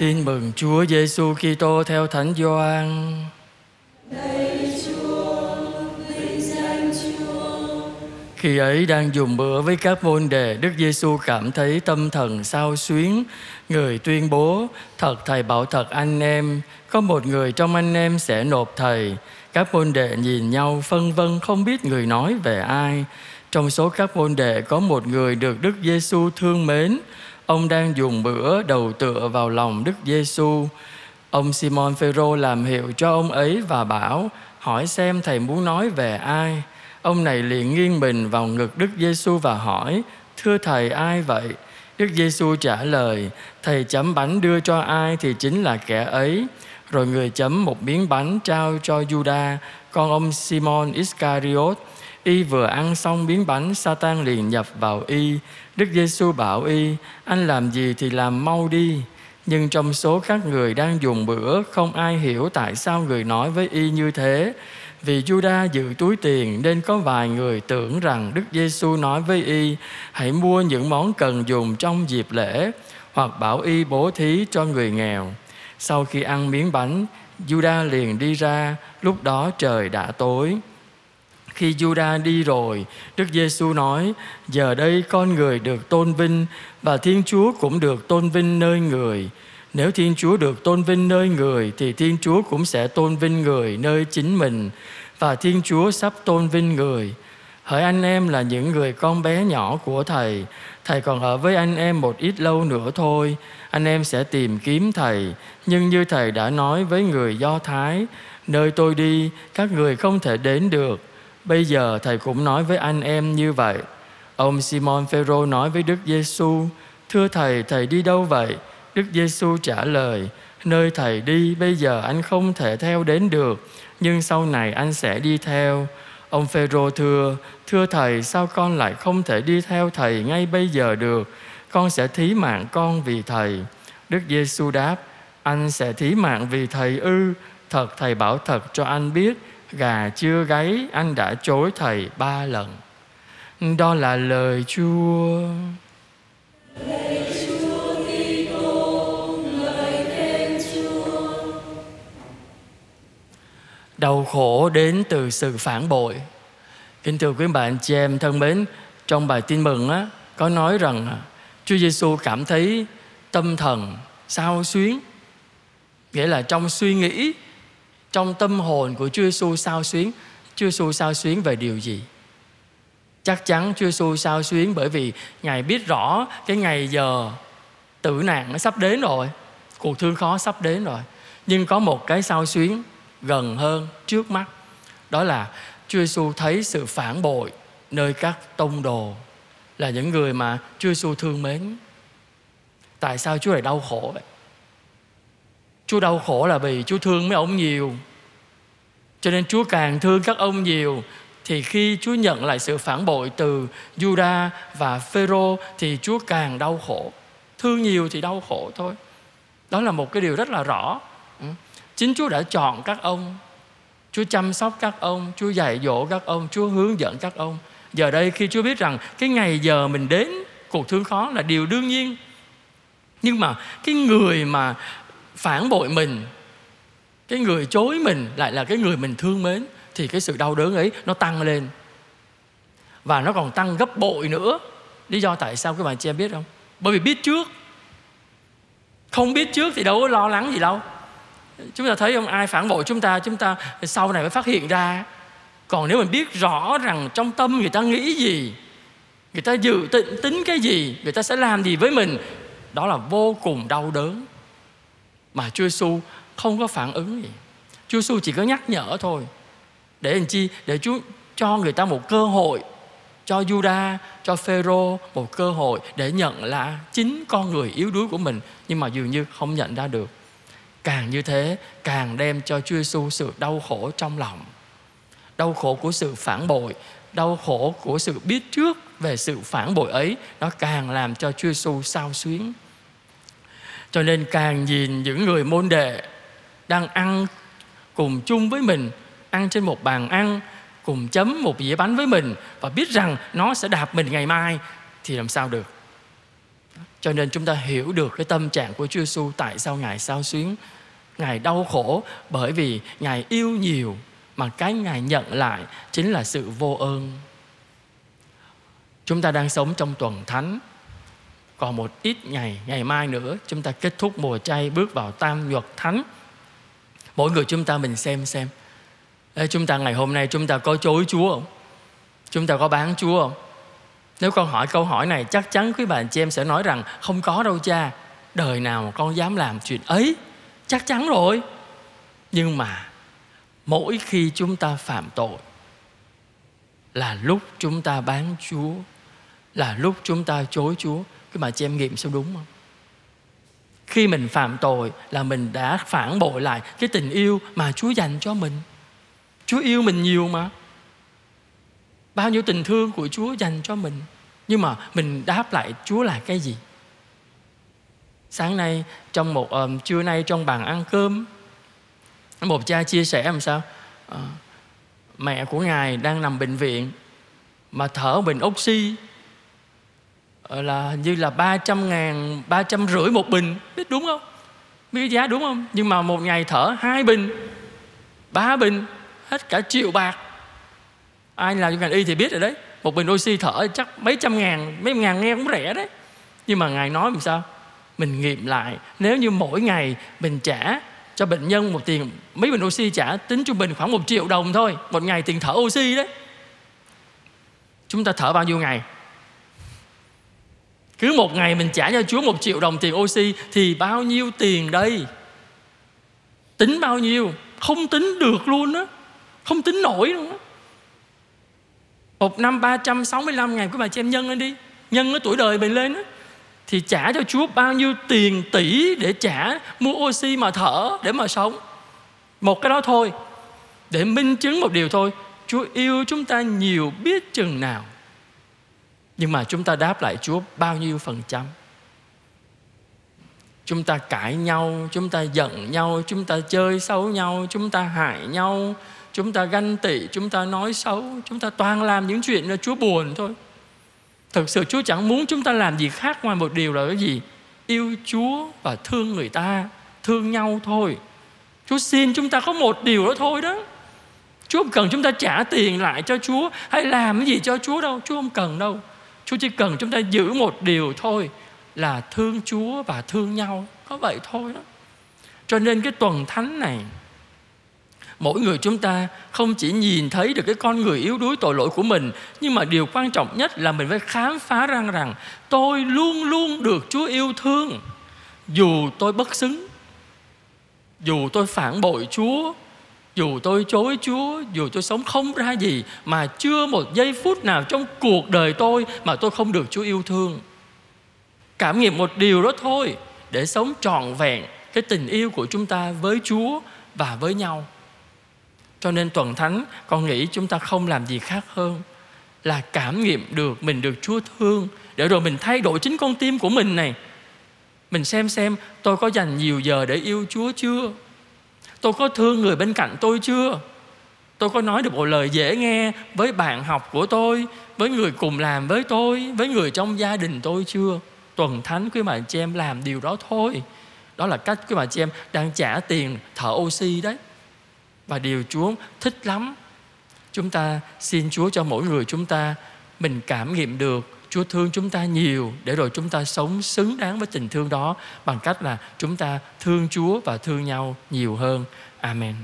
Tin mừng Chúa Giêsu Kitô theo Thánh Gioan. Khi ấy đang dùng bữa với các môn đệ, Đức Giêsu cảm thấy tâm thần sao xuyến. Người tuyên bố, thật thầy bảo thật anh em, có một người trong anh em sẽ nộp thầy. Các môn đệ nhìn nhau phân vân không biết người nói về ai. Trong số các môn đệ có một người được Đức Giêsu thương mến. Ông đang dùng bữa đầu tựa vào lòng Đức Giêsu. Ông Simon Phêrô làm hiệu cho ông ấy và bảo: "Hỏi xem thầy muốn nói về ai?" Ông này liền nghiêng mình vào ngực Đức Giêsu và hỏi: "Thưa thầy ai vậy?" Đức Giêsu trả lời: "Thầy chấm bánh đưa cho ai thì chính là kẻ ấy." Rồi người chấm một miếng bánh trao cho Juda, con ông Simon Iscariot. Y vừa ăn xong miếng bánh, Satan liền nhập vào y. Đức Giêsu bảo y: "Anh làm gì thì làm mau đi." Nhưng trong số các người đang dùng bữa, không ai hiểu tại sao người nói với y như thế. Vì Juda giữ túi tiền nên có vài người tưởng rằng Đức Giêsu nói với y: "Hãy mua những món cần dùng trong dịp lễ." Hoặc bảo y bố thí cho người nghèo. Sau khi ăn miếng bánh, Juda liền đi ra, lúc đó trời đã tối. Khi Juda đi rồi, Đức Giêsu nói: "Giờ đây con người được tôn vinh và Thiên Chúa cũng được tôn vinh nơi người. Nếu Thiên Chúa được tôn vinh nơi người thì Thiên Chúa cũng sẽ tôn vinh người nơi chính mình và Thiên Chúa sắp tôn vinh người. Hỡi anh em là những người con bé nhỏ của Thầy, Thầy còn ở với anh em một ít lâu nữa thôi, anh em sẽ tìm kiếm Thầy. Nhưng như Thầy đã nói với người Do Thái, nơi tôi đi, các người không thể đến được. Bây giờ Thầy cũng nói với anh em như vậy. Ông Simon Phêrô nói với Đức Giêsu: "Thưa Thầy, Thầy đi đâu vậy?" Đức Giêsu trả lời: "Nơi Thầy đi, bây giờ anh không thể theo đến được, nhưng sau này anh sẽ đi theo." Ông Phêrô thưa: "Thưa Thầy, sao con lại không thể đi theo Thầy ngay bây giờ được? Con sẽ thí mạng con vì Thầy." Đức Giêsu đáp: "Anh sẽ thí mạng vì Thầy ư? Thật Thầy bảo thật cho anh biết, gà chưa gáy anh đã chối Thầy ba lần." Đó là lời Chúa. Đau khổ đến từ sự phản bội. Kính thưa quý bạn chị em thân mến, trong bài tin mừng á, có nói rằng à, Chúa Giêsu cảm thấy tâm thần sao xuyến. Nghĩa là trong suy nghĩ, trong tâm hồn của Chúa Giêsu sao xuyến. Chúa Giêsu sao xuyến về điều gì? Chắc chắn Chúa Giêsu sao xuyến bởi vì Ngài biết rõ cái ngày giờ tử nạn nó sắp đến rồi. Cuộc thương khó sắp đến rồi. Nhưng có một cái sao xuyến gần hơn trước mắt. Đó là Chúa Giêsu thấy sự phản bội nơi các tông đồ là những người mà Chúa Giêsu thương mến. Tại sao Chúa lại đau khổ vậy? Chúa đau khổ là vì Chúa thương mấy ông nhiều. Cho nên Chúa càng thương các ông nhiều, thì khi Chúa nhận lại sự phản bội từ Juda và Phêrô thì Chúa càng đau khổ. Thương nhiều thì đau khổ thôi. Đó là một cái điều rất là rõ. Chính Chúa đã chọn các ông. Chúa chăm sóc các ông, Chúa dạy dỗ các ông, Chúa hướng dẫn các ông. Giờ đây khi Chúa biết rằng Cái ngày giờ mình đến, cuộc thương khó là điều đương nhiên. Nhưng mà cái người mà phản bội mình, Cái người chối mình lại là cái người mình thương mến, Thì cái sự đau đớn ấy nó tăng lên. Và nó còn tăng gấp bội nữa. Lý do tại sao các bạn chị em biết không? Bởi vì biết trước. Không biết trước thì đâu có lo lắng gì đâu chúng ta thấy không ai phản bội chúng ta chúng ta sau này mới phát hiện ra. Còn nếu mình biết rõ rằng trong tâm người ta nghĩ gì người ta dự tính, tính cái gì người ta sẽ làm gì với mình đó là vô cùng đau đớn. Mà Chúa Giêsu không có phản ứng gì. Chúa Giêsu chỉ có nhắc nhở thôi. Để làm chi? Để Chúa cho người ta một cơ hội cho Juda, cho Phêrô một cơ hội để nhận là chính con người yếu đuối của mình. Nhưng mà dường như không nhận ra được càng như thế, càng đem cho Chúa Giêsu sự đau khổ trong lòng. Đau khổ của sự phản bội, đau khổ của sự biết trước về sự phản bội ấy, nó càng làm cho Chúa Giêsu sao xuyến. Cho nên càng nhìn những người môn đệ đang ăn cùng chung với mình, ăn trên một bàn ăn, cùng chấm một dĩa bánh với mình và biết rằng nó sẽ đạp mình ngày mai, thì làm sao được? Cho nên chúng ta hiểu được cái tâm trạng của Chúa Giêsu tại sao Ngài sao xuyến Ngài đau khổ bởi vì Ngài yêu nhiều mà cái Ngài nhận lại chính là sự vô ơn. Chúng ta đang sống trong tuần thánh còn một ít ngày, ngày mai nữa chúng ta kết thúc mùa chay bước vào tam nhuật thánh. Mỗi người chúng ta mình xem xem. Ê, chúng ta ngày hôm nay chúng ta có chối Chúa không? Chúng ta có bán Chúa không? Nếu con hỏi câu hỏi này chắc chắn quý bạn chị em sẽ nói rằng không có đâu cha. Đời nào mà con dám làm chuyện ấy? Chắc chắn rồi. Nhưng mà mỗi khi chúng ta phạm tội là lúc chúng ta bán Chúa, là lúc chúng ta chối Chúa. Cái mà chị em nghiệm sao đúng không? Khi mình phạm tội là mình đã phản bội lại cái tình yêu mà Chúa dành cho mình. Chúa yêu mình nhiều mà. Bao nhiêu tình thương của Chúa dành cho mình. Nhưng mà mình đáp lại Chúa là cái gì? Sáng nay trong một um, trưa nay trong bàn ăn cơm một cha chia sẻ làm sao à, mẹ của ngài đang nằm bệnh viện mà thở bình oxy ờ, là như là 300 ngàn, 300 rưỡi một bình biết đúng không? biết giá đúng không? Nhưng mà một ngày thở hai bình ba bình hết cả triệu bạc ai làm trong ngành y thì biết rồi đấy. Một bình oxy thở chắc mấy trăm ngàn, mấy ngàn nghe cũng rẻ đấy. Nhưng mà ngài nói làm sao? Mình nghiệm lại, nếu như mỗi ngày mình trả cho bệnh nhân một tiền, mấy bình oxy trả tính trung bình khoảng một triệu đồng thôi, một ngày tiền thở oxy đấy. Chúng ta thở bao nhiêu ngày? Cứ một ngày mình trả cho Chúa một triệu đồng tiền oxy thì bao nhiêu tiền đây? Tính bao nhiêu? Không tính được luôn á. Không tính nổi luôn á một năm 365 ngày của bà chị em nhân lên đi. Nhân cái tuổi đời mình lên á, thì trả cho Chúa bao nhiêu tiền tỷ để trả, mua oxy mà thở để mà sống. Một cái đó thôi, để minh chứng một điều thôi. Chúa yêu chúng ta nhiều biết chừng nào, nhưng mà chúng ta đáp lại Chúa bao nhiêu phần trăm. Chúng ta cãi nhau, chúng ta giận nhau, chúng ta chơi xấu nhau, chúng ta hại nhau chúng ta ganh tị chúng ta nói xấu chúng ta toàn làm những chuyện là Chúa buồn thôi Thực sự Chúa chẳng muốn chúng ta làm gì khác ngoài một điều là cái gì? Yêu Chúa và thương người ta, thương nhau thôi. Chúa xin chúng ta có một điều đó thôi đó. Chúa không cần chúng ta trả tiền lại cho Chúa hay làm cái gì cho Chúa đâu. Chúa không cần đâu. Chúa chỉ cần chúng ta giữ một điều thôi là thương Chúa và thương nhau. Có vậy thôi đó. Cho nên cái tuần thánh này mỗi người chúng ta không chỉ nhìn thấy được cái con người yếu đuối tội lỗi của mình nhưng mà điều quan trọng nhất là mình phải khám phá ra rằng tôi luôn luôn được Chúa yêu thương dù tôi bất xứng dù tôi phản bội Chúa dù tôi chối Chúa, dù tôi sống không ra gì mà chưa một giây phút nào trong cuộc đời tôi mà tôi không được Chúa yêu thương. Cảm nghiệm một điều đó thôi để sống trọn vẹn cái tình yêu của chúng ta với Chúa và với nhau. Cho nên tuần thánh con nghĩ chúng ta không làm gì khác hơn là cảm nghiệm được mình được Chúa thương để rồi mình thay đổi chính con tim của mình này. Mình xem xem tôi có dành nhiều giờ để yêu Chúa chưa? Tôi có thương người bên cạnh tôi chưa? Tôi có nói được một lời dễ nghe với bạn học của tôi, với người cùng làm với tôi, với người trong gia đình tôi chưa? Tuần thánh quý bà chị em làm điều đó thôi. Đó là cách quý bà chị em đang trả tiền thở oxy đấy và điều Chúa thích lắm. Chúng ta xin Chúa cho mỗi người chúng ta mình cảm nghiệm được Chúa thương chúng ta nhiều để rồi chúng ta sống xứng đáng với tình thương đó bằng cách là chúng ta thương Chúa và thương nhau nhiều hơn. Amen.